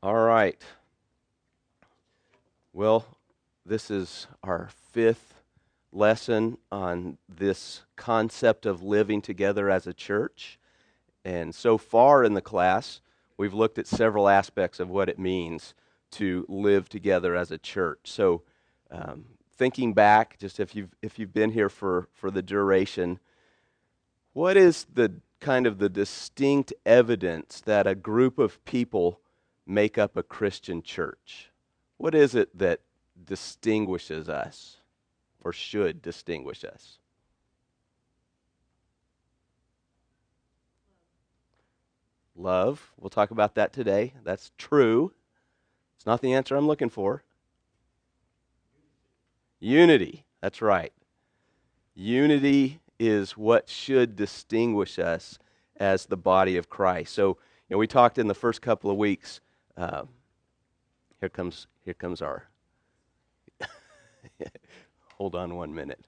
All right. Well, this is our fifth lesson on this concept of living together as a church. And so far in the class, we've looked at several aspects of what it means to live together as a church. So, um, thinking back, just if you've, if you've been here for, for the duration, what is the kind of the distinct evidence that a group of people make up a Christian church? What is it that distinguishes us or should distinguish us? Love. We'll talk about that today. That's true. It's not the answer I'm looking for. Unity. That's right. Unity is what should distinguish us as the body of Christ. So, you know, we talked in the first couple of weeks. Uh, here comes here comes our. Hold on one minute.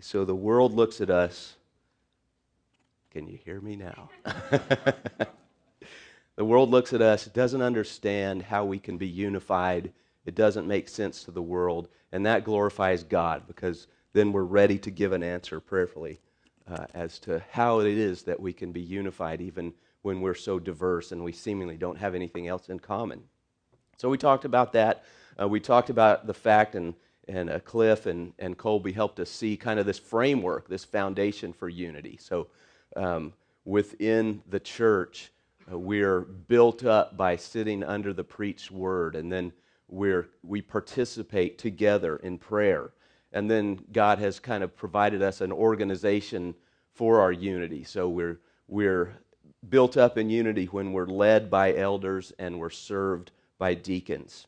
So the world looks at us. Can you hear me now? the world looks at us, doesn't understand how we can be unified. It doesn't make sense to the world, and that glorifies God because then we're ready to give an answer prayerfully uh, as to how it is that we can be unified even when we're so diverse and we seemingly don't have anything else in common. So we talked about that. Uh, we talked about the fact, and, and uh, Cliff and, and Colby helped us see kind of this framework, this foundation for unity. So um, within the church, uh, we're built up by sitting under the preached word, and then we're, we participate together in prayer. And then God has kind of provided us an organization for our unity. So we're, we're built up in unity when we're led by elders and we're served by deacons.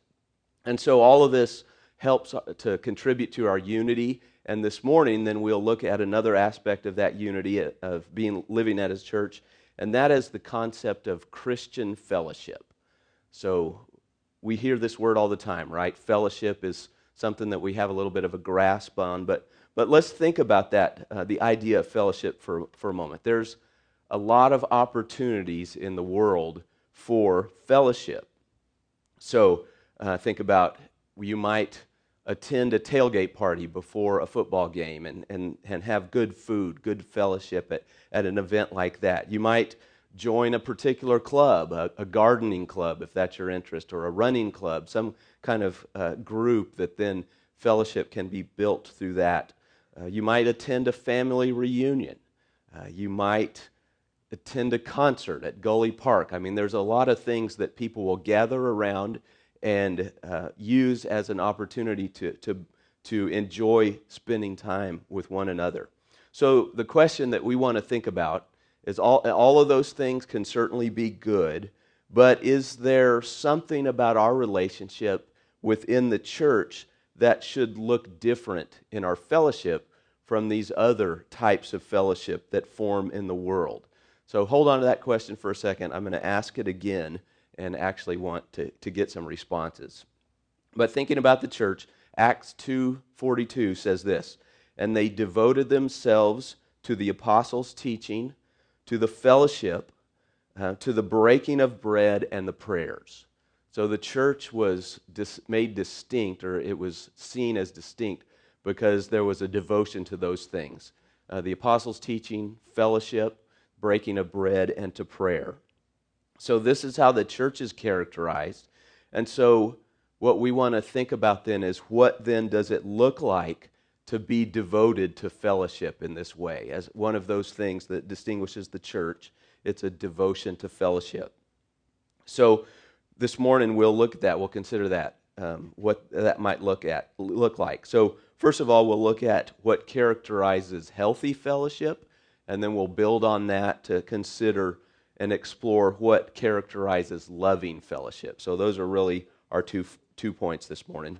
And so all of this helps to contribute to our unity. And this morning, then we'll look at another aspect of that unity of being living at His church, and that is the concept of Christian fellowship. So we hear this word all the time, right? Fellowship is something that we have a little bit of a grasp on. But, but let's think about that, uh, the idea of fellowship for, for a moment. There's a lot of opportunities in the world for fellowship. So uh, think about you might attend a tailgate party before a football game and, and, and have good food, good fellowship at, at an event like that. You might join a particular club, a, a, gardening club, if that's your interest, or a running club, some kind of uh, group that then fellowship can be built through that. Uh, you might attend a family reunion. Uh, you might attend a concert at Gully Park. I mean, there's a lot of things that people will gather around and uh, use as an opportunity to, to, to enjoy spending time with one another. So, the question that we want to think about is all, all of those things can certainly be good, but is there something about our relationship within the church that should look different in our fellowship from these other types of fellowship that form in the world? So hold on to that question for a second. I'm going to ask it again and actually want to, to get some responses. But thinking about the church, Acts 2:42 says this, and they devoted themselves to the apostles' teaching to the fellowship, uh, to the breaking of bread and the prayers. So the church was dis- made distinct, or it was seen as distinct, because there was a devotion to those things uh, the apostles' teaching, fellowship, breaking of bread, and to prayer. So this is how the church is characterized. And so what we want to think about then is what then does it look like to be devoted to fellowship in this way as one of those things that distinguishes the church. It's a devotion to fellowship. So this morning we'll look at that. We'll consider that um, what that might look at look like. So first of all, we'll look at what characterizes healthy fellowship, and then we'll build on that to consider and explore what characterizes loving fellowship. So those are really our two two points this morning.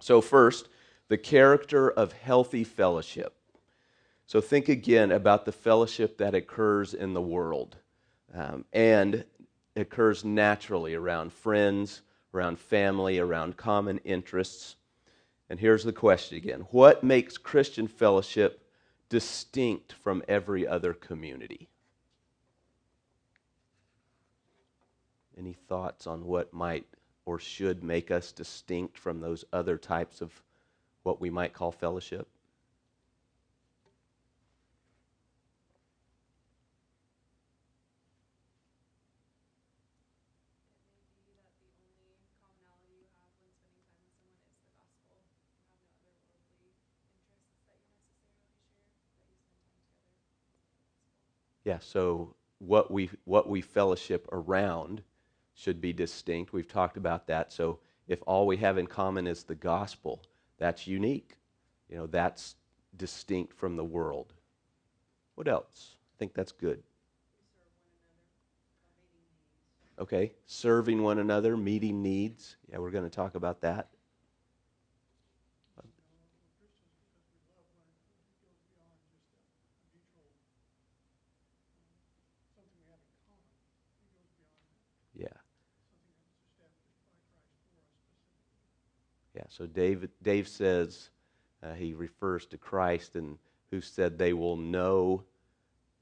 So first the character of healthy fellowship. So think again about the fellowship that occurs in the world um, and occurs naturally around friends, around family, around common interests. And here's the question again What makes Christian fellowship distinct from every other community? any thoughts on what might or should make us distinct from those other types of what we might call fellowship? Yeah, so what we what we fellowship around should be distinct. We've talked about that. So if all we have in common is the gospel, that's unique. You know, that's distinct from the world. What else? I think that's good. Okay, serving one another, meeting needs. Yeah, we're going to talk about that. Yeah, so David, Dave says, uh, he refers to Christ and who said they will know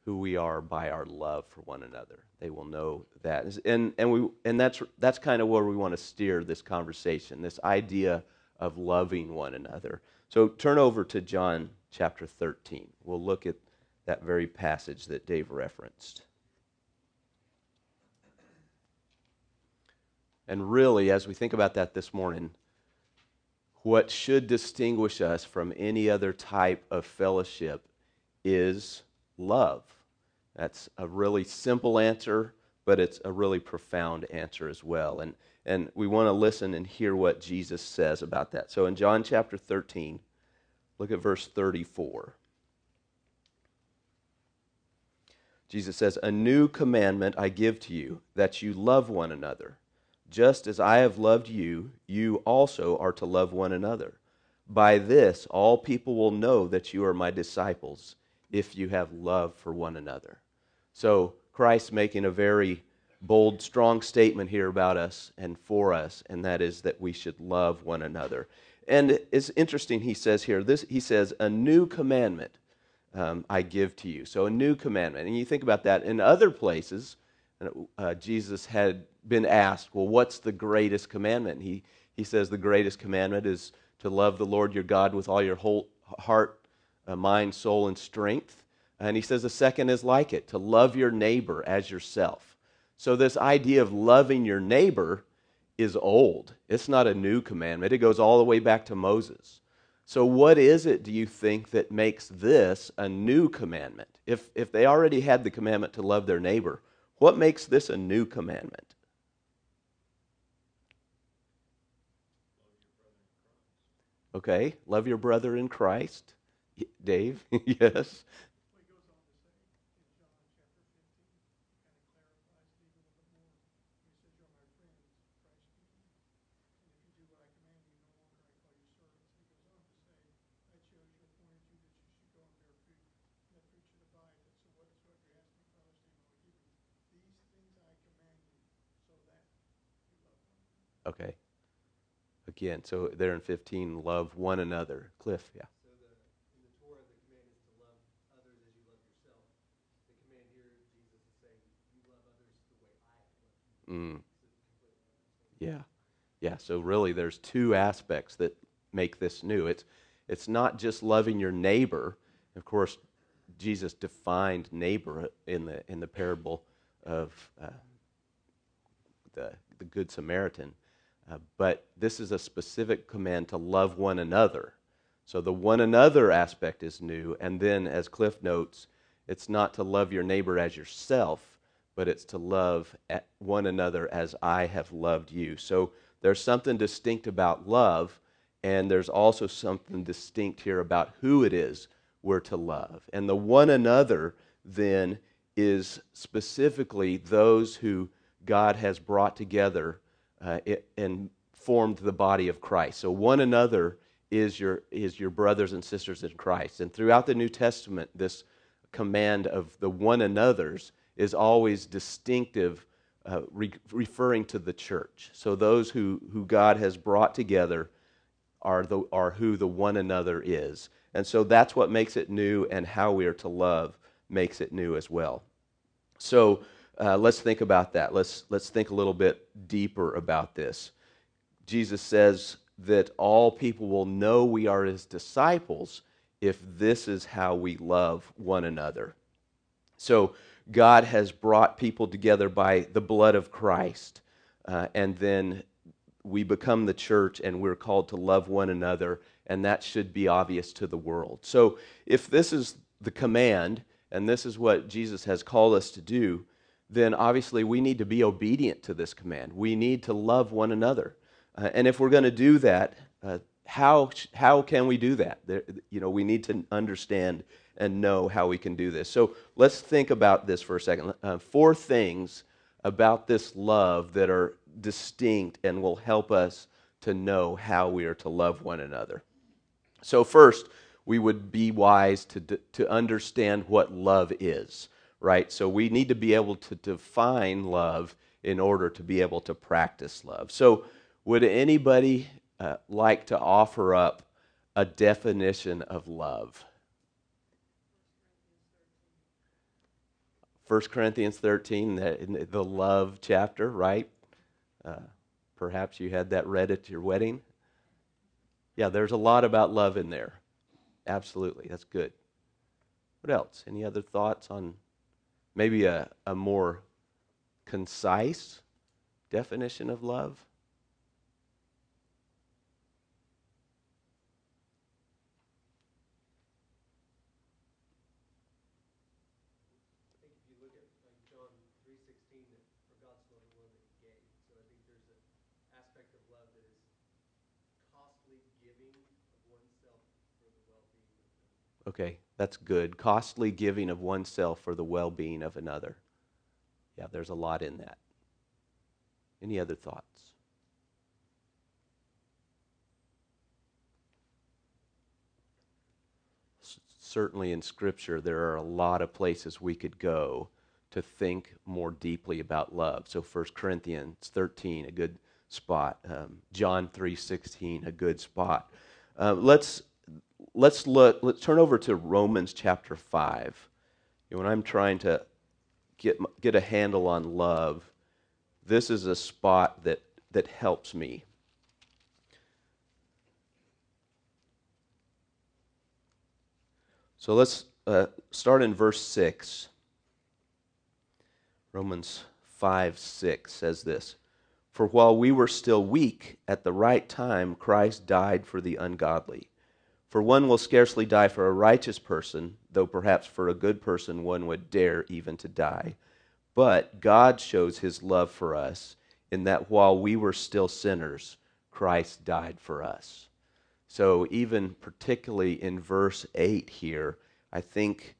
who we are by our love for one another. They will know that. And, and, we, and that's, that's kind of where we want to steer this conversation, this idea of loving one another. So turn over to John chapter 13. We'll look at that very passage that Dave referenced. And really, as we think about that this morning, what should distinguish us from any other type of fellowship is love. That's a really simple answer, but it's a really profound answer as well. And, and we want to listen and hear what Jesus says about that. So in John chapter 13, look at verse 34. Jesus says, A new commandment I give to you, that you love one another. Just as I have loved you, you also are to love one another. By this, all people will know that you are my disciples if you have love for one another. So, Christ making a very bold, strong statement here about us and for us, and that is that we should love one another. And it's interesting, he says here, this, he says, a new commandment um, I give to you. So, a new commandment. And you think about that in other places, uh, Jesus had been asked, Well, what's the greatest commandment? He, he says the greatest commandment is to love the Lord your God with all your whole heart, uh, mind, soul, and strength. And he says the second is like it to love your neighbor as yourself. So, this idea of loving your neighbor is old. It's not a new commandment, it goes all the way back to Moses. So, what is it, do you think, that makes this a new commandment? If, if they already had the commandment to love their neighbor, what makes this a new commandment? Okay, love your brother in Christ. Dave, yes. Okay. Again, so there in 15, love one another. Cliff, yeah. So the, in the Torah, the command is to love others as you love yourself. The command here, Jesus is saying, you love others the way I have you. Mm. Yeah. Yeah, so really there's two aspects that make this new. It's, it's not just loving your neighbor. Of course, Jesus defined neighbor in the, in the parable of uh, the, the Good Samaritan. Uh, but this is a specific command to love one another. So the one another aspect is new. And then, as Cliff notes, it's not to love your neighbor as yourself, but it's to love one another as I have loved you. So there's something distinct about love, and there's also something distinct here about who it is we're to love. And the one another then is specifically those who God has brought together uh, and formed the body of Christ. So one another is your, is your brothers and sisters in Christ. And throughout the New Testament, this command of the one another's is always distinctive, uh, re- referring to the church. So those who, who God has brought together are, the, are who the one another is. And so that's what makes it new, and how we are to love makes it new as well. So uh, let's think about that. Let's, let's think a little bit deeper about this. Jesus says that all people will know we are his disciples if this is how we love one another. So, God has brought people together by the blood of Christ, uh, and then we become the church and we're called to love one another, and that should be obvious to the world. So, if this is the command, and this is what Jesus has called us to do, then obviously we need to be obedient to this command. We need to love one another. Uh, and if we're going to do that, uh, how, how can we do that? There, you know, we need to understand and know how we can do this. So let's think about this for a second. Uh, four things about this love that are distinct and will help us to know how we are to love one another. So, first, we would be wise to, to understand what love is right? So we need to be able to define love in order to be able to practice love. So, would anybody uh, like to offer up a definition of love? 1 Corinthians 13, the, the love chapter, right? Uh, perhaps you had that read at your wedding. Yeah, there's a lot about love in there. Absolutely. That's good. What else? Any other thoughts on maybe a, a more concise definition of love? I think if you look at like John three sixteen, that for God so loved the world that He gave. So I think there's an aspect of love that is costly giving of oneself for the well-being of another. Okay, that's good. Costly giving of oneself for the well being of another. Yeah, there's a lot in that. Any other thoughts? S- certainly in Scripture, there are a lot of places we could go to think more deeply about love. So 1 Corinthians 13, a good spot. Um, John 3.16, a good spot. Uh, let's let's look, let's turn over to Romans chapter 5. You know, when I'm trying to get, get a handle on love, this is a spot that, that helps me. So let's uh, start in verse 6. Romans 5 6 says this For while we were still weak, at the right time, Christ died for the ungodly. For one will scarcely die for a righteous person, though perhaps for a good person one would dare even to die. But God shows his love for us in that while we were still sinners, Christ died for us. So, even particularly in verse 8 here, I think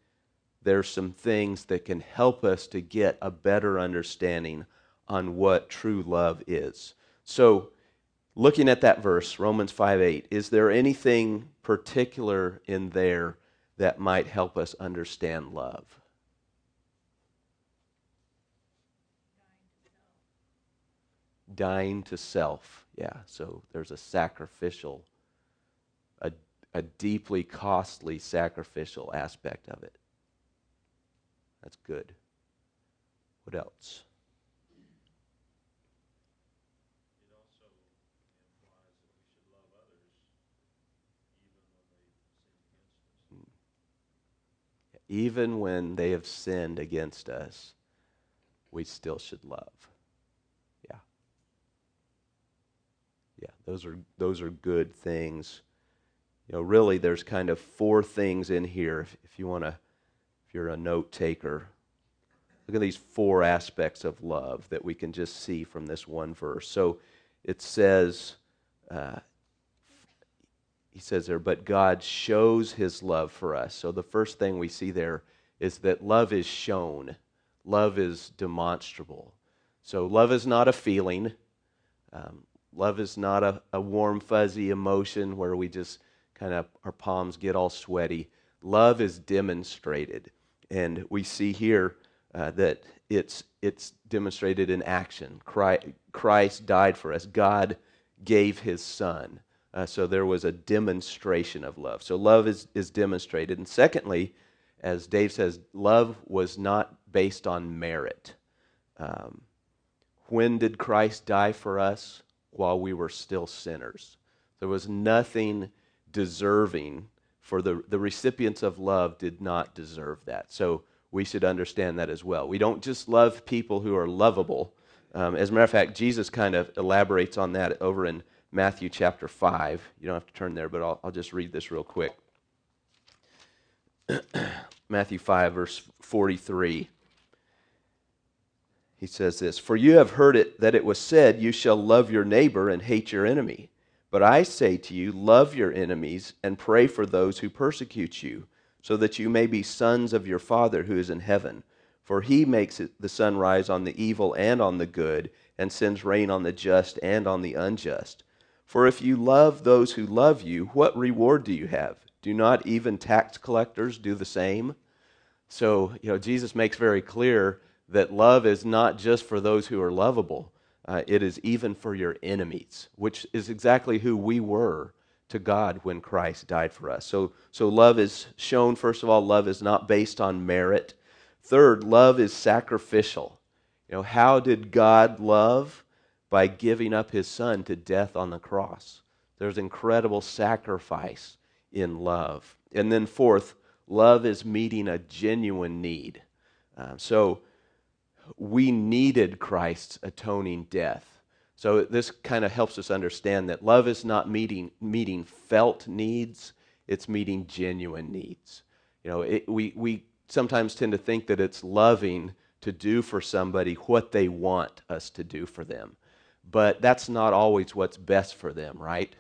there's some things that can help us to get a better understanding on what true love is. So, looking at that verse, Romans 5 8, is there anything particular in there that might help us understand love? Dying to self. Yeah, so there's a sacrificial, a, a deeply costly sacrificial aspect of it. That's good. What else? Even when they have sinned against us, we still should love. Yeah. Yeah, those are those are good things. You know, really there's kind of four things in here if, if you want to if you're a note taker. Look at these four aspects of love that we can just see from this one verse. So it says uh, he says there, but God shows his love for us. So the first thing we see there is that love is shown, love is demonstrable. So love is not a feeling, um, love is not a, a warm, fuzzy emotion where we just kind of, our palms get all sweaty. Love is demonstrated. And we see here uh, that it's, it's demonstrated in action. Christ died for us, God gave his son. Uh, so there was a demonstration of love. So love is, is demonstrated. And secondly, as Dave says, love was not based on merit. um, when did Christ die for us? While we were still sinners. There was nothing deserving for the, the recipients of love did not deserve that. So we should understand that as well. We don't just love people who are lovable. Um, as a matter of fact, Jesus kind of elaborates on that over in Matthew chapter 5. You don't have to turn there, but I'll, I'll just read this real quick. Matthew 5, verse 43. He says this For you have heard it that it was said, You shall love your neighbor and hate your enemy. But I say to you, love your enemies and pray for those who persecute you, so that you may be sons of your Father who is in heaven. For he makes the sun rise on the evil and on the good, and sends rain on the just and on the unjust. For if you love those who love you, what reward do you have? Do not even tax collectors do the same? So, you know, Jesus makes very clear that love is not just for those who are lovable, uh, it is even for your enemies, which is exactly who we were to God when Christ died for us. So, so love is shown, first of all, love is not based on merit. Third, love is sacrificial. You know, how did God love? By giving up his son to death on the cross. There's incredible sacrifice in love. And then, fourth, love is meeting a genuine need. Um, so, we needed Christ's atoning death. So this kind of helps us understand that love is not meeting meeting felt needs; it's meeting genuine needs. You know, it, we we sometimes tend to think that it's loving to do for somebody what they want us to do for them, but that's not always what's best for them, right?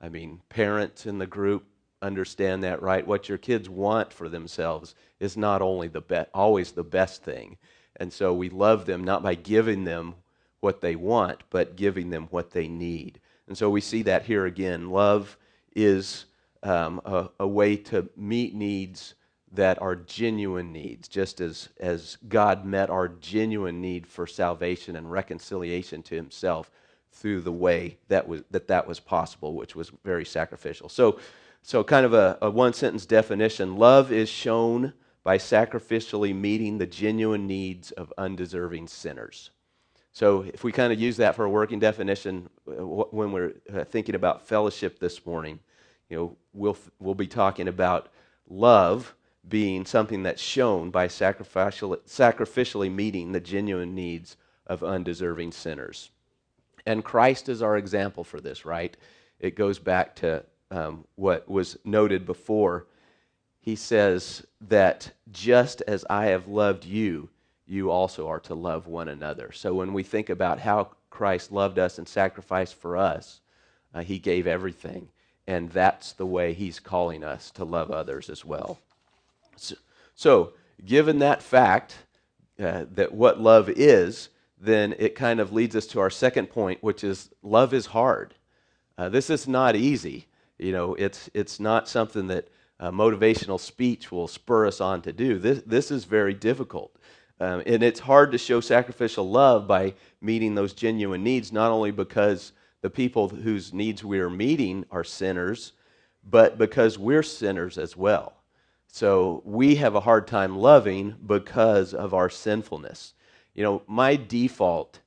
I mean, parents in the group understand that, right? What your kids want for themselves is not only the be- always the best thing. And so we love them not by giving them what they want, but giving them what they need. And so we see that here again. Love is um, a, a, way to meet needs that are genuine needs, just as, as God met our genuine need for salvation and reconciliation to Himself through the way that was, that, that was possible, which was very sacrificial. So, so kind of a, a one sentence definition love is shown by sacrificially meeting the genuine needs of undeserving sinners. So, if we kind of use that for a working definition uh, when we're uh, thinking about fellowship this morning, you know, we'll, we'll be talking about love being something that's shown by sacrificially, sacrificially meeting the genuine needs of undeserving sinners. And Christ is our example for this, right? It goes back to um, what was noted before he says that just as I have loved you, you also are to love one another. So when we think about how Christ loved us and sacrificed for us, uh, he gave everything. And that's the way he's calling us to love others as well. So, so given that fact, uh, that what love is, then it kind of leads us to our second point, which is love is hard. Uh, this is not easy. You know, it's, it's not something that uh, motivational speech will spur us on to do. This, this is very difficult. Um, and it's hard to show sacrificial love by meeting those genuine needs, not only because the people whose needs we are meeting are sinners, but because we're sinners as well. So we have a hard time loving because of our sinfulness. You know, my default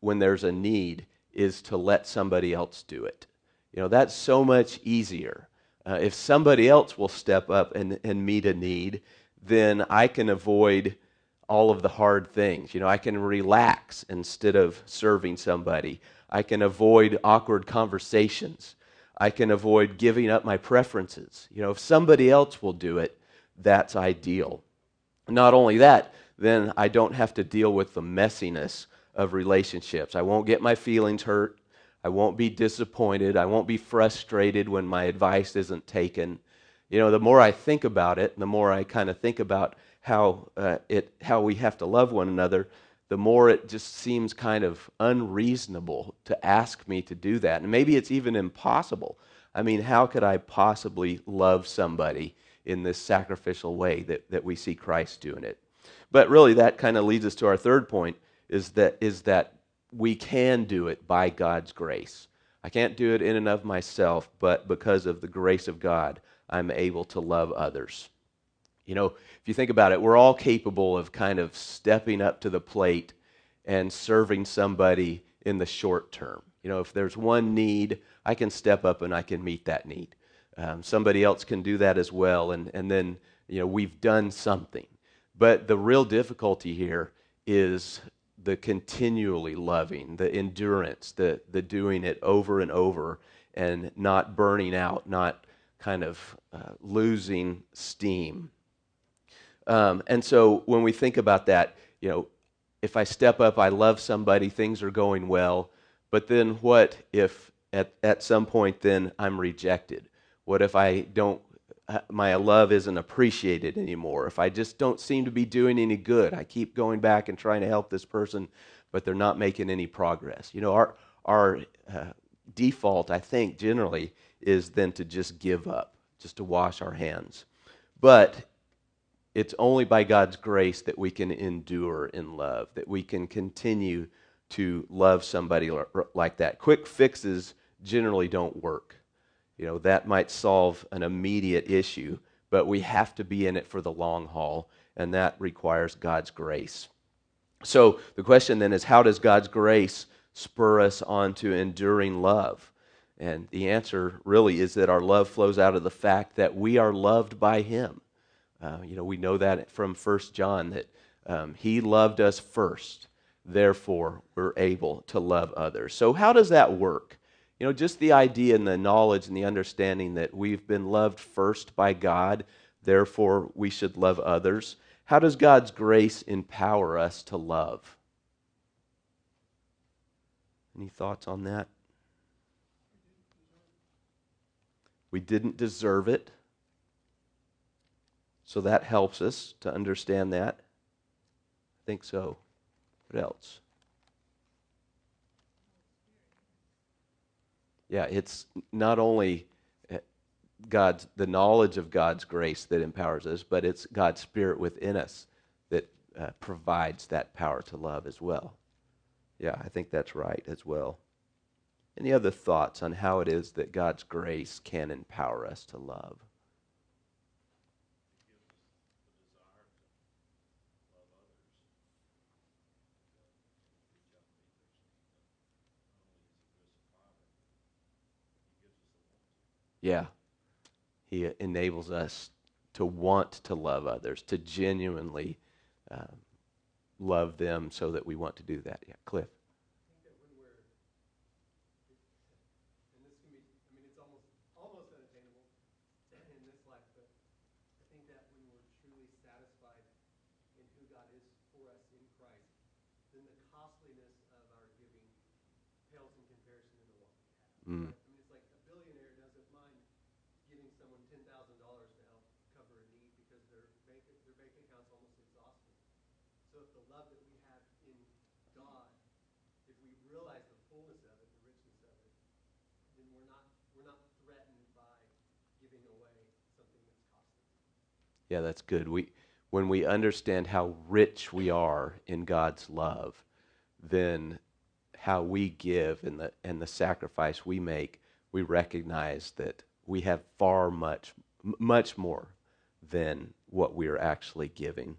when there's a need is to let somebody else do it. You know, that's so much easier. Uh, if somebody else will step up and, and meet a need, then I can avoid all of the hard things. You know, I can relax instead of serving somebody. I can avoid awkward conversations. I can avoid giving up my preferences. You know, if somebody else will do it, that's ideal. Not only that, then I don't have to deal with the messiness of relationships. I won't get my feelings hurt. I won't be disappointed. I won't be frustrated when my advice isn't taken. You know, the more I think about it, the more I kind of think about how uh, it how we have to love one another, the more it just seems kind of unreasonable to ask me to do that. And maybe it's even impossible. I mean, how could I possibly love somebody in this sacrificial way that, that we see Christ doing it? But really that kind of leads us to our third point is that is that we can do it by God's grace. I can't do it in and of myself, but because of the grace of God, I'm able to love others. You know, if you think about it, we're all capable of kind of stepping up to the plate and serving somebody in the short term. You know, if there's one need, I can step up and I can meet that need. Um, somebody else can do that as well, and, and then, you know, we've done something. But the real difficulty here is the continually loving, the endurance, the, the doing it over and over and not burning out, not kind of uh, losing steam. Um, and so when we think about that, you know, if I step up, I love somebody, things are going well, but then what if at, at some point then I'm rejected? What if I don't, uh, my love isn't appreciated anymore? If I just don't seem to be doing any good, I keep going back and trying to help this person, but they're not making any progress. You know, our, our uh, default, I think, generally is then to just give up, just to wash our hands. But it's only by God's grace that we can endure in love, that we can continue to love somebody like that. Quick fixes generally don't work. You know, that might solve an immediate issue, but we have to be in it for the long haul, and that requires God's grace. So the question then is how does God's grace spur us on to enduring love? And the answer really is that our love flows out of the fact that we are loved by Him. Uh, you know, we know that from First John that um, He loved us first. Therefore, we're able to love others. So, how does that work? You know, just the idea and the knowledge and the understanding that we've been loved first by God, therefore we should love others. How does God's grace empower us to love? Any thoughts on that? We didn't deserve it. So that helps us to understand that. I think so. What else? Yeah, it's not only eh, God's the knowledge of God's grace that empowers us, but it's God's spirit within us that uh, provides that power to love as well. Yeah, I think that's right as well. Any other thoughts on how it is that God's grace can empower us to love? Yeah. He enables us to want to love others, to genuinely um, love them so that we want to do that. Yeah, Cliff. Mm. I mean, it's like a billionaire doesn't mind giving someone ten thousand dollars to help cover a need because their bank their bank account's almost exhausted. So if the love that we have in God, if we realize the fullness of it, the richness of it, then we're not we're not threatened by giving away something that's costly. Yeah, that's good. We when we understand how rich we are in God's love, then how we give and the, and the sacrifice we make, we recognize that we have far much, much more than what we are actually giving.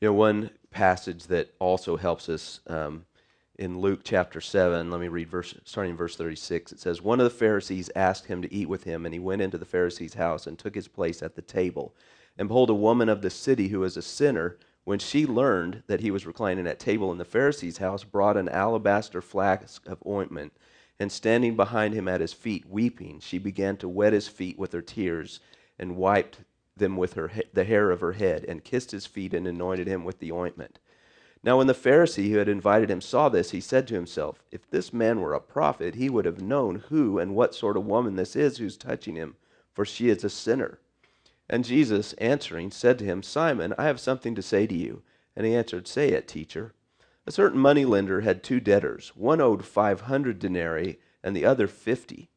You know, one passage that also helps us um, in Luke chapter 7, let me read verse, starting in verse 36. It says, One of the Pharisees asked him to eat with him, and he went into the Pharisee's house and took his place at the table. And behold, a woman of the city who was a sinner, when she learned that he was reclining at table in the Pharisee's house, brought an alabaster flask of ointment, and standing behind him at his feet, weeping, she began to wet his feet with her tears, and wiped them with her the hair of her head, and kissed his feet, and anointed him with the ointment. Now, when the Pharisee who had invited him saw this, he said to himself, If this man were a prophet, he would have known who and what sort of woman this is who's touching him, for she is a sinner. And Jesus, answering, said to him, Simon, I have something to say to you. And he answered, Say it, teacher. A certain money lender had two debtors. One owed five hundred denarii, and the other fifty.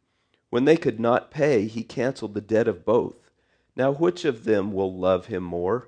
When they could not pay, he canceled the debt of both. Now, which of them will love him more?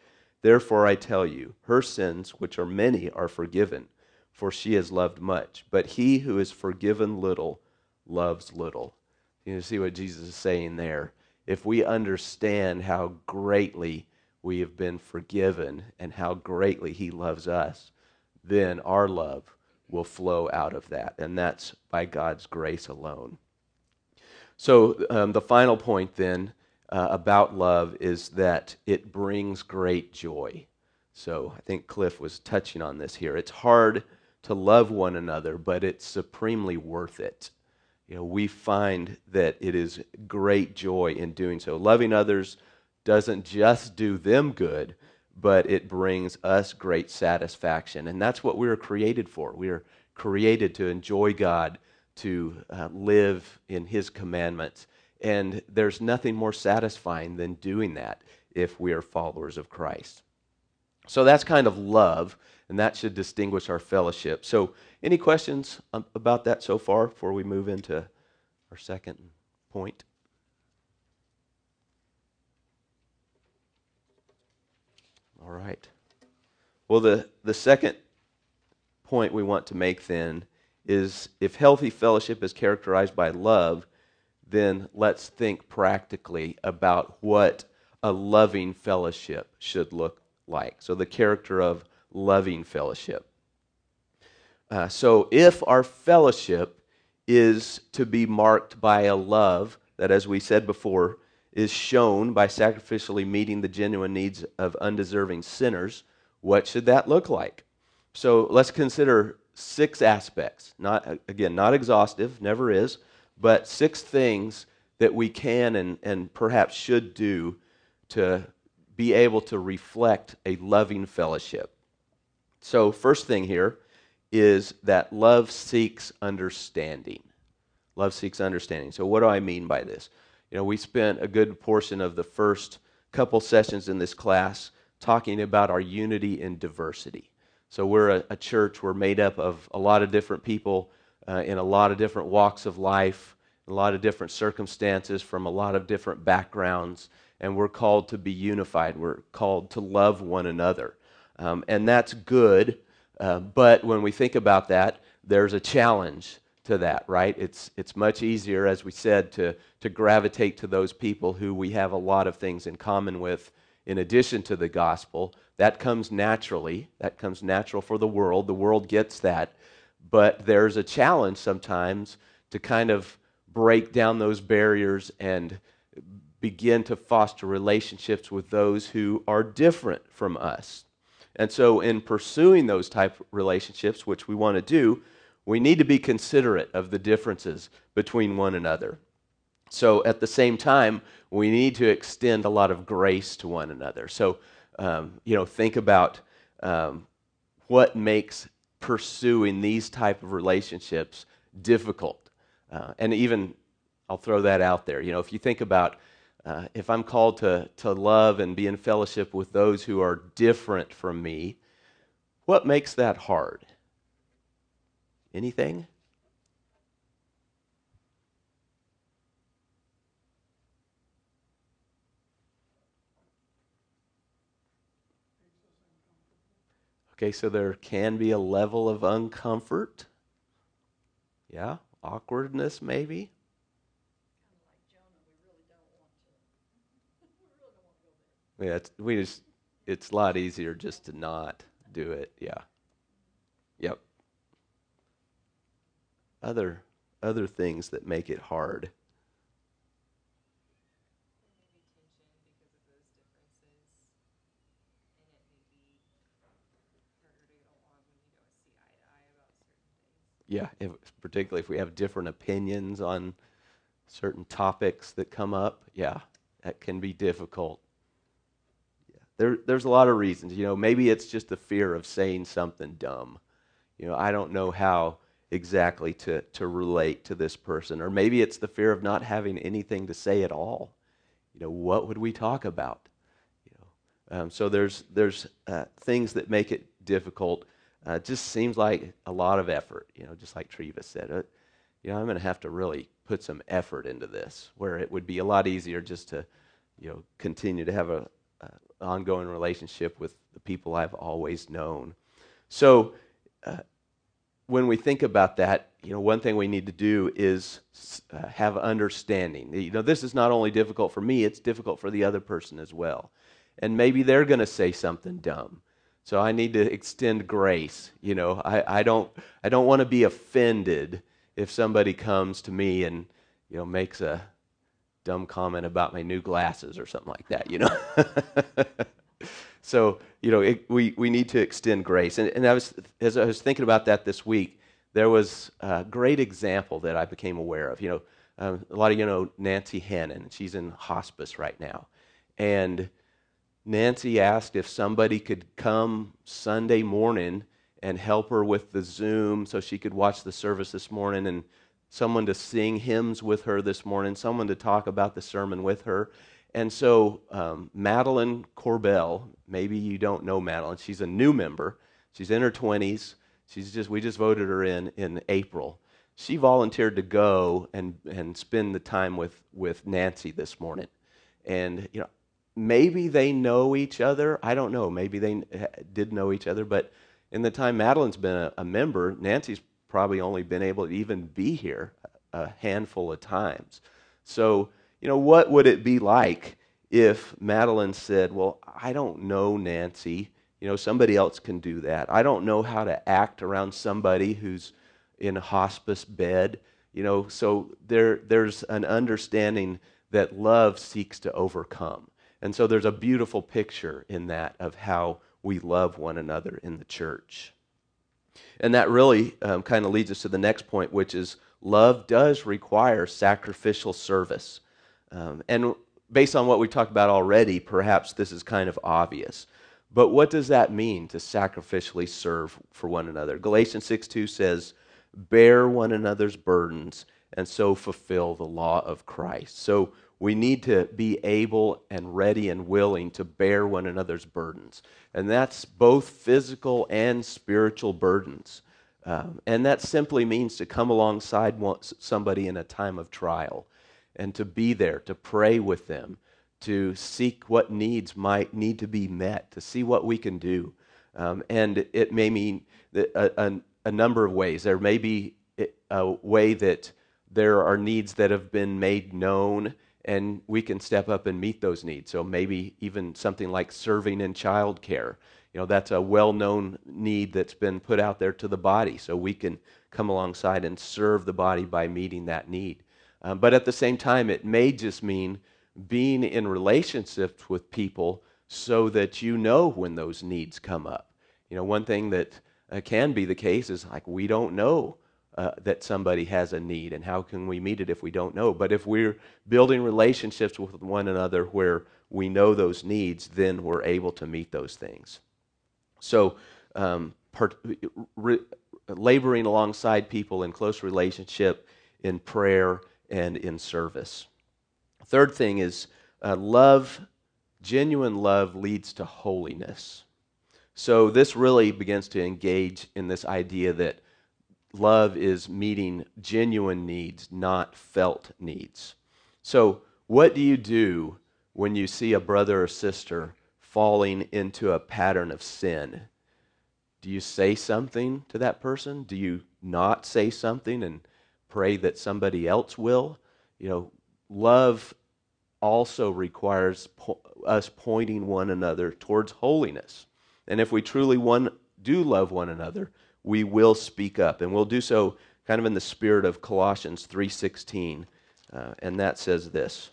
Therefore I tell you, her sins, which are many, are forgiven, for she has loved much. But he who is forgiven little loves little. You see what Jesus is saying there. If we understand how greatly we have been forgiven and how greatly he loves us, then our love will flow out of that. And that's by God's grace alone. So, um, the final point then uh, about love is that it brings great joy. So, I think Cliff was touching on this here. It's hard to love one another, but it's supremely worth it. You know, we find that it is great joy in doing so. Loving others doesn't just do them good, but it brings us great satisfaction. And that's what we were created for. We are created to enjoy God, to uh, live in His commandments. And there's nothing more satisfying than doing that if we are followers of Christ. So that's kind of love, and that should distinguish our fellowship. So, any questions um, about that so far before we move into our second point? All right. Well, the, the second point we want to make then is if healthy fellowship is characterized by love, then let's think practically about what a loving fellowship should look like. So, the character of loving fellowship. Uh, so, if our fellowship is to be marked by a love that, as we said before, is shown by sacrificially meeting the genuine needs of undeserving sinners, what should that look like? So let's consider six aspects. Not again, not exhaustive, never is, but six things that we can and, and perhaps should do to be able to reflect a loving fellowship. So, first thing here is that love seeks understanding. Love seeks understanding. So, what do I mean by this? You know, we spent a good portion of the first couple sessions in this class talking about our unity and diversity. So we're a, a church, we're made up of a lot of different people uh, in a lot of different walks of life, a lot of different circumstances, from a lot of different backgrounds, and we're called to be unified. We're called to love one another. Um, and that's good, uh, but when we think about that, there's a challenge to that, right? It's, it's much easier, as we said, to, to gravitate to those people who we have a lot of things in common with in addition to the gospel. That comes naturally. That comes natural for the world. The world gets that. But there's a challenge sometimes to kind of break down those barriers and begin to foster relationships with those who are different from us. And so, in pursuing those type of relationships, which we want to do, we need to be considerate of the differences between one another. So at the same time, we need to extend a lot of grace to one another. So, um, you know, think about um, what makes pursuing these type of relationships difficult. Uh, and even, I'll throw that out there. You know, if you think about uh, if I'm called to, to love and be in fellowship with those who are different from me, what makes that hard? Anything? Okay, so there can be a level of uncomfort. Yeah, awkwardness maybe. Yeah, it's, we just it's a lot easier just to not do it. Yeah. Yep other other things that make it hard. Yeah, if, particularly if we have different opinions on certain topics that come up, yeah, that can be difficult. Yeah, there, there's a lot of reasons. You know, maybe it's just the fear of saying something dumb. You know, I don't know how exactly to, to relate to this person. Or maybe it's the fear of not having anything to say at all. You know, what would we talk about? You know, um, so there's, there's uh, things that make it difficult. Uh, it just seems like a lot of effort, you know, just like Treva said. Uh, you know, I'm going to have to really put some effort into this, where it would be a lot easier just to, you know, continue to have a, a ongoing relationship with the people I've always known. So, uh, when we think about that, you know, one thing we need to do is uh, have understanding. You know, this is not only difficult for me; it's difficult for the other person as well. And maybe they're going to say something dumb so I need to extend grace. You know, I, I don't I don't want to be offended if somebody comes to me and you know makes a dumb comment about my new glasses or something like that. You know. so you know it, we we need to extend grace. And, and I was as I was thinking about that this week, there was a great example that I became aware of. You know, um, a lot of you know Nancy Hannon. She's in hospice right now, and Nancy asked if somebody could come Sunday morning and help her with the Zoom so she could watch the service this morning and someone to sing hymns with her this morning, someone to talk about the sermon with her. And so, um, Madeline Corbell, maybe you don't know Madeline, she's a new member. She's in her 20s. She's just, we just voted her in in April. She volunteered to go and, and spend the time with, with Nancy this morning. And, you know, maybe they know each other. I don't know. Maybe they did know each other. But in the time Madeline's been a, a member, Nancy's probably only been able to even be here a handful of times. So, you know, what would it be like if Madeline said, Well, I don't know Nancy. You know, somebody else can do that. I don't know how to act around somebody who's in a hospice bed. You know, so there, there's an understanding that love seeks to overcome. And so there's a beautiful picture in that of how we love one another in the church. And that really um, kind of leads us to the next point, which is love does require sacrificial service. Um, and based on what we talked about already, perhaps this is kind of obvious. But what does that mean to sacrificially serve for one another? Galatians 6 2 says, Bear one another's burdens and so fulfill the law of Christ. So we need to be able and ready and willing to bear one another's burdens. And that's both physical and spiritual burdens. Um, and that simply means to come alongside somebody in a time of trial and to be there, to pray with them, to seek what needs might need to be met, to see what we can do. Um, and it may mean a, a, a number of ways. There may be a way that there are needs that have been made known and we can step up and meet those needs. So maybe even something like serving in childcare. You know, that's a well-known need that's been put out there to the body. So we can come alongside and serve the body by meeting that need. Um, but at the same time, it may just mean being in relationships with people so that you know when those needs come up. You know, one thing that uh, can be the case is like we don't know uh, that somebody has a need and how can we meet it if we don't know? But if we're building relationships with one another where we know those needs then we're able to meet those things. So um, re, laboring alongside people in close relationship in prayer and in service. Third thing is uh, love genuine love leads to holiness. So this really begins to engage in this idea that love is meeting genuine needs, not felt needs. So, what do you do when you see a brother or sister falling into a pattern of sin? Do you say something to that person? Do you not say something and pray that somebody else will? You know, love also requires po- us pointing one another towards holiness. And if we truly one, do love one another, we will speak up, and we'll do so kind of in the spirit of Colossians 3:16, uh, and that says this.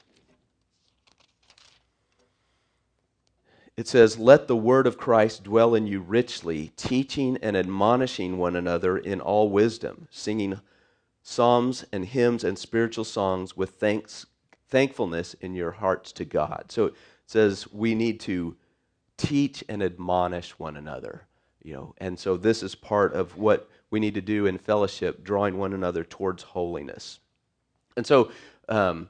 It says, Let the word of Christ dwell in you richly, teaching and admonishing one another in all wisdom, singing psalms and hymns and spiritual songs with thanks, thankfulness in your hearts to God. So it says we need to teach and admonish one another you know and so this is part of what we need to do in fellowship drawing one another towards holiness and so um,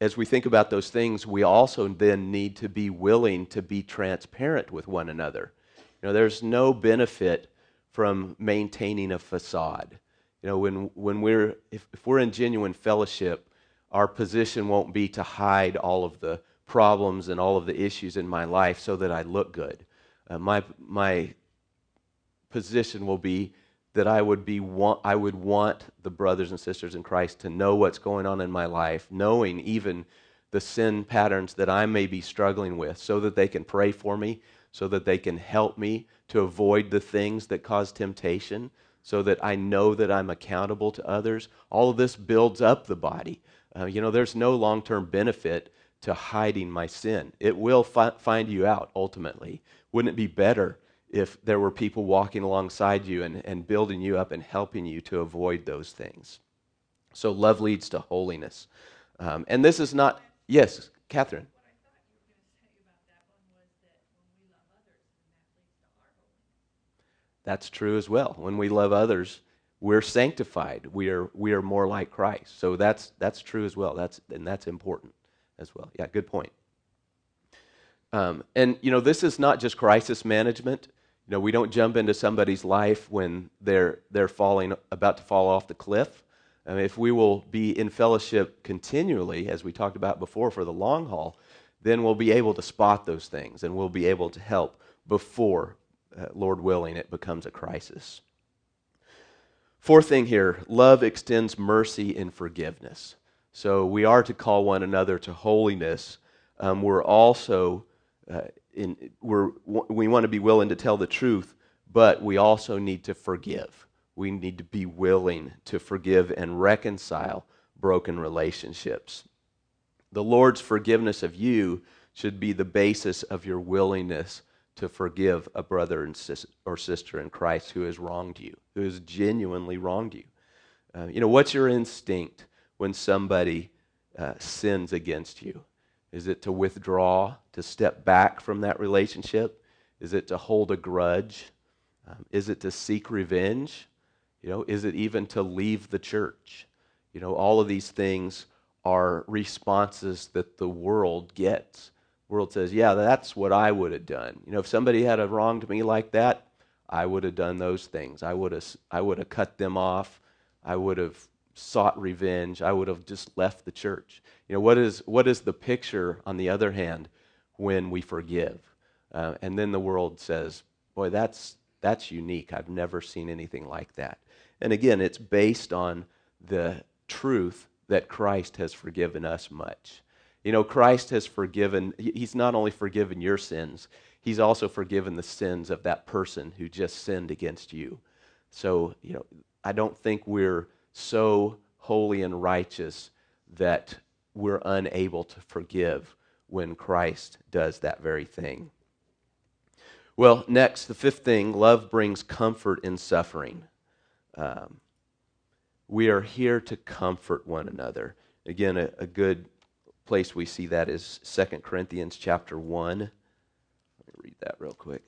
as we think about those things we also then need to be willing to be transparent with one another you know there's no benefit from maintaining a facade. You know, when, when we're, if, if we're in genuine fellowship, our position won't be to hide all of the problems and all of the issues in my life so that I look good. Uh, my, my position will be that I would, be want, I would want the brothers and sisters in Christ to know what's going on in my life, knowing even the sin patterns that I may be struggling with, so that they can pray for me, so that they can help me to avoid the things that cause temptation, so that I know that I'm accountable to others. All of this builds up the body. Uh, you know, there's no long term benefit to hiding my sin. It will fi- find you out ultimately. Wouldn't it be better if there were people walking alongside you and, and building you up and helping you to avoid those things? So, love leads to holiness. Um, and this is not, yes, Catherine. That's true as well. When we love others, we're sanctified. We are, we are more like Christ. So that's, that's true as well. That's, and that's important as well. Yeah, good point. Um, and, you know, this is not just crisis management. You know, we don't jump into somebody's life when they're, they're falling, about to fall off the cliff. I mean, if we will be in fellowship continually, as we talked about before, for the long haul, then we'll be able to spot those things and we'll be able to help before, uh, Lord willing, it becomes a crisis. Fourth thing here love extends mercy and forgiveness. So we are to call one another to holiness. Um, we're also uh, in, we want to be willing to tell the truth, but we also need to forgive. We need to be willing to forgive and reconcile broken relationships. The Lord's forgiveness of you should be the basis of your willingness to forgive a brother and sis- or sister in Christ who has wronged you, who has genuinely wronged you. Uh, you know, what's your instinct when somebody uh, sins against you? Is it to withdraw, to step back from that relationship? Is it to hold a grudge? Um, is it to seek revenge? You know, is it even to leave the church? You know, all of these things are responses that the world gets. The world says, yeah, that's what I would have done. You know, if somebody had wronged me like that, I would have done those things. I would have, I would have cut them off. I would have sought revenge. I would have just left the church. You know, what is, what is the picture, on the other hand, when we forgive? Uh, and then the world says, boy, that's, that's unique. I've never seen anything like that. And again, it's based on the truth that Christ has forgiven us much. You know, Christ has forgiven, He's not only forgiven your sins, He's also forgiven the sins of that person who just sinned against you. So, you know, I don't think we're so holy and righteous that we're unable to forgive when Christ does that very thing. Well, next, the fifth thing love brings comfort in suffering. Um, we are here to comfort one another. Again, a, a good place we see that is 2 Corinthians chapter 1. Let me read that real quick.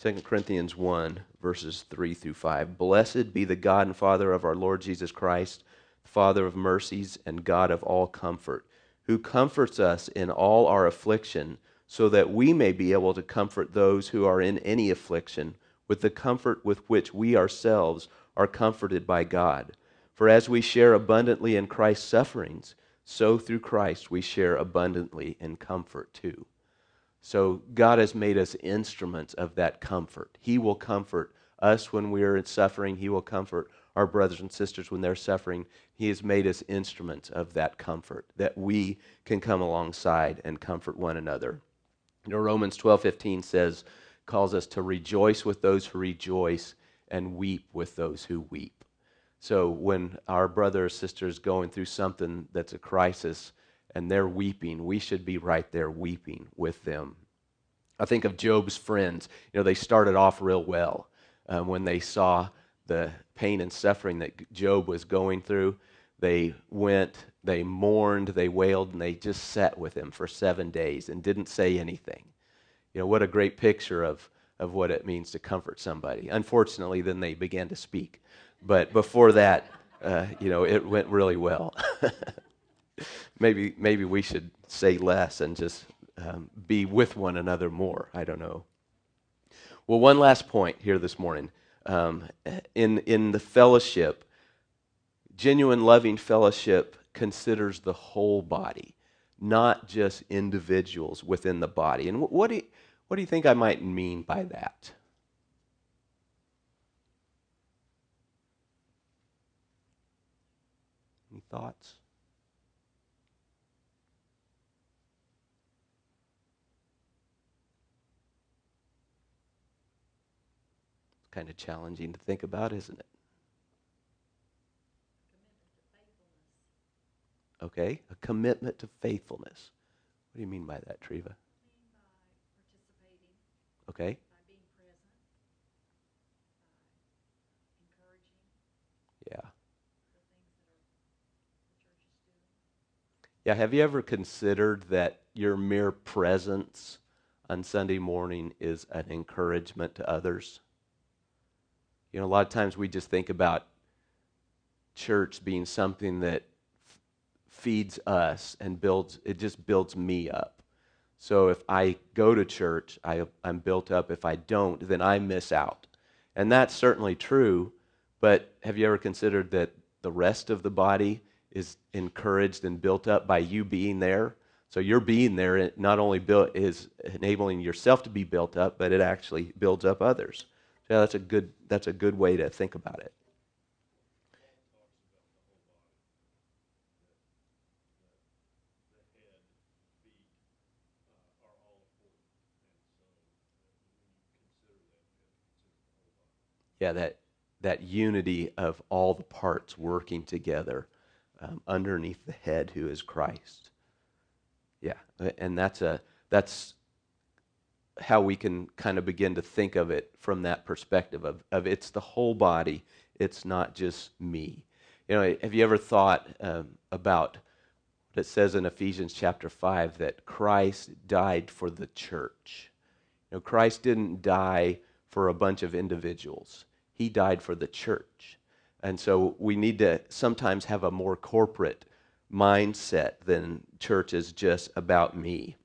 2 Corinthians 1, verses 3 through 5. Blessed be the God and Father of our Lord Jesus Christ, Father of mercies and God of all comfort, who comforts us in all our affliction, so that we may be able to comfort those who are in any affliction with the comfort with which we ourselves are comforted by God. For as we share abundantly in Christ's sufferings, so through Christ we share abundantly in comfort too. So God has made us instruments of that comfort. He will comfort us when we are in suffering. He will comfort our brothers and sisters when they're suffering. He has made us instruments of that comfort, that we can come alongside and comfort one another. You know, Romans 12 15 says, calls us to rejoice with those who rejoice and weep with those who weep. So when our brother or sister is going through something that's a crisis, and they're weeping, we should be right there weeping with them. I think of Job's friends. You know, they started off real well um, when they saw the pain and suffering that Job was going through. They went, they mourned, they wailed, and they just sat with him for seven days and didn't say anything. You know, what a great picture of, of what it means to comfort somebody. Unfortunately, then they began to speak. But before that, uh, you know, it went really well. maybe maybe we should say less and just um, be with one another more. I don't know. Well, one last point here this morning. Um, in, in the fellowship, genuine loving fellowship considers the whole body, not just individuals within the body. And what do you, what do you think I might mean by that? Any thoughts? It's kind of challenging to think about, isn't it? Okay, a commitment to faithfulness. What do you mean by that, Treva? Okay. by being present, by encouraging Yeah. Yeah, have you ever considered that your mere presence on Sunday morning is an encouragement to others? You know, a lot of times we just think about church being something that f- feeds us and builds, it just builds me up. So if I go to church, I, I'm built up. If I don't, then I miss out. And that's certainly true, but have you ever considered that the rest of the body is encouraged and built up by you being there? So your being there not only built, is enabling yourself to be built up, but it actually builds up others. Yeah, that's a good that's a good way to think about it. Yeah, that that unity of all the parts working together um, underneath the head who is Christ. Yeah, and that's a that's how we can kind of begin to think of it from that perspective of, of it's the whole body, it's not just me. You know, have you ever thought um, about what it says in Ephesians chapter 5 that Christ died for the church? You know, Christ didn't die for a bunch of individuals, He died for the church. And so we need to sometimes have a more corporate mindset than church is just about me.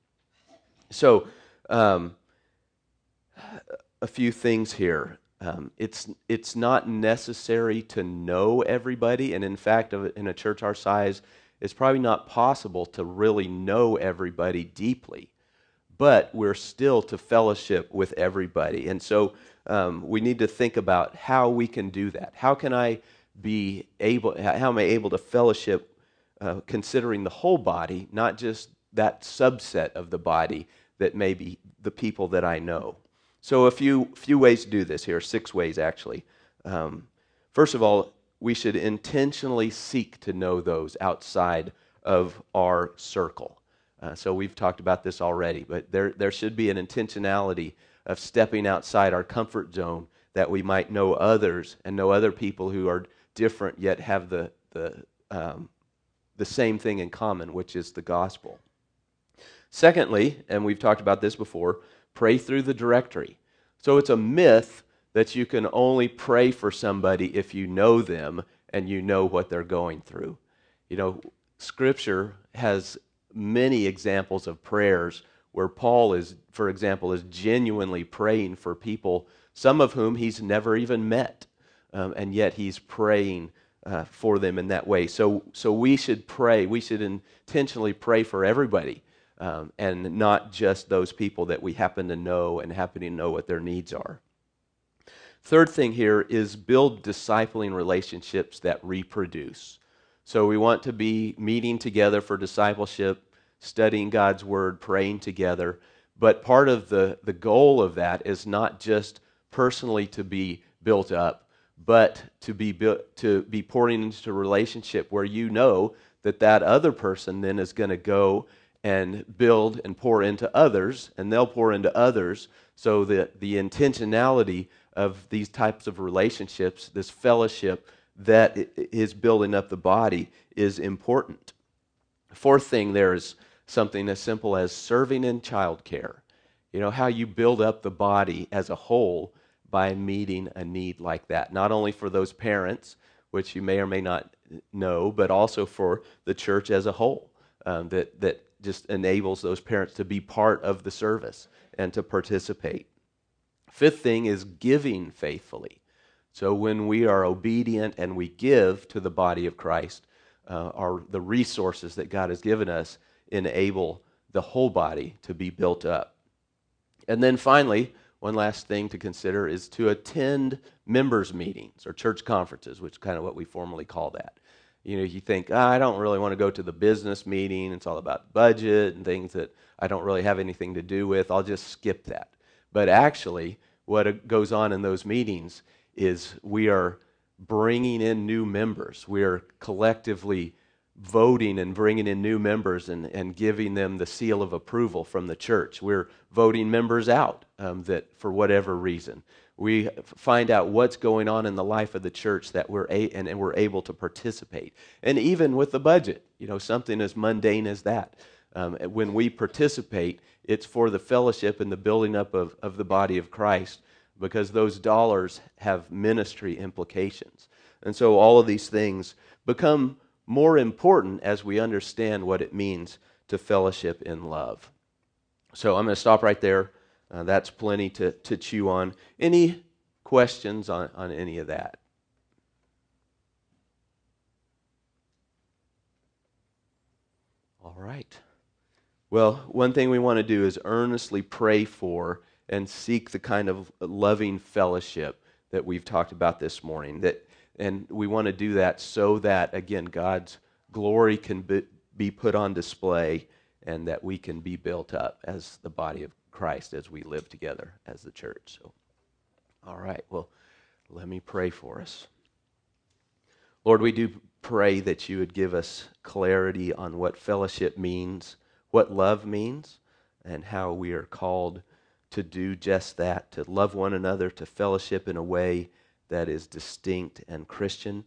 So, um, a few things here. Um, it's it's not necessary to know everybody, and in fact, in a church our size, it's probably not possible to really know everybody deeply. But we're still to fellowship with everybody, and so um, we need to think about how we can do that. How can I be able? How am I able to fellowship, uh, considering the whole body, not just that subset of the body that may be the people that I know? So, a few, few ways to do this here, six ways actually. Um, first of all, we should intentionally seek to know those outside of our circle. Uh, so, we've talked about this already, but there, there should be an intentionality of stepping outside our comfort zone that we might know others and know other people who are different yet have the, the, um, the same thing in common, which is the gospel. Secondly, and we've talked about this before, pray through the directory. So it's a myth that you can only pray for somebody if you know them and you know what they're going through. You know, Scripture has many examples of prayers where Paul is, for example, is genuinely praying for people, some of whom he's never even met, um, and yet he's praying uh, for them in that way. So, so we should pray. We should intentionally pray for everybody um, and not just those people that we happen to know and happen to know what their needs are. Third thing here is build discipling relationships that reproduce. So we want to be meeting together for discipleship, studying God's word, praying together. But part of the, the goal of that is not just personally to be built up, but to be, built, to be pouring into a relationship where you know that that other person then is going to go and build and pour into others, and they'll pour into others. So that the intentionality of these types of relationships, this fellowship that is building up the body, is important. Fourth thing there is something as simple as serving in childcare. You know, how you build up the body as a whole by meeting a need like that, not only for those parents, which you may or may not know, but also for the church as a whole. Um, that, that just enables those parents to be part of the service and to participate. Fifth thing is giving faithfully. So when we are obedient and we give to the body of Christ, uh, our, the resources that God has given us enable the whole body to be built up. And then finally, one last thing to consider is to attend members' meetings or church conferences, which is kind of what we formally call that. You know, you think, oh, I don't really want to go to the business meeting. It's all about budget and things that I don't really have anything to do with. I'll just skip that. But actually, what goes on in those meetings is we are bringing in new members. We are collectively voting and bringing in new members and, and giving them the seal of approval from the church. We're voting members out um, that for whatever reason. We find out what's going on in the life of the church that we're a, and, and we're able to participate. And even with the budget, you know, something as mundane as that. Um, when we participate, it's for the fellowship and the building up of, of the body of Christ because those dollars have ministry implications. And so all of these things become more important as we understand what it means to fellowship in love. So I'm going to stop right there. Uh, that's plenty to, to chew on. Any questions on, on any of that? All right. Well, one thing we want to do is earnestly pray for and seek the kind of loving fellowship that we've talked about this morning. That, and we want to do that so that, again, God's glory can be, be put on display and that we can be built up as the body of Christ as we live together as the church. So, all right, well, let me pray for us. Lord, we do pray that you would give us clarity on what fellowship means, what love means, and how we are called to do just that, to love one another, to fellowship in a way that is distinct and Christian.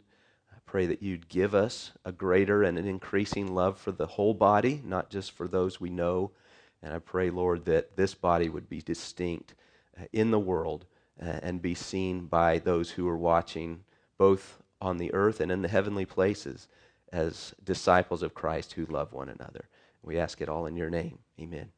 I pray that you'd give us a greater and an increasing love for the whole body, not just for those we know. And I pray, Lord, that this body would be distinct uh, in the world uh, and be seen by those who are watching, both on the earth and in the heavenly places, as disciples of Christ who love one another. We ask it all in your name. Amen.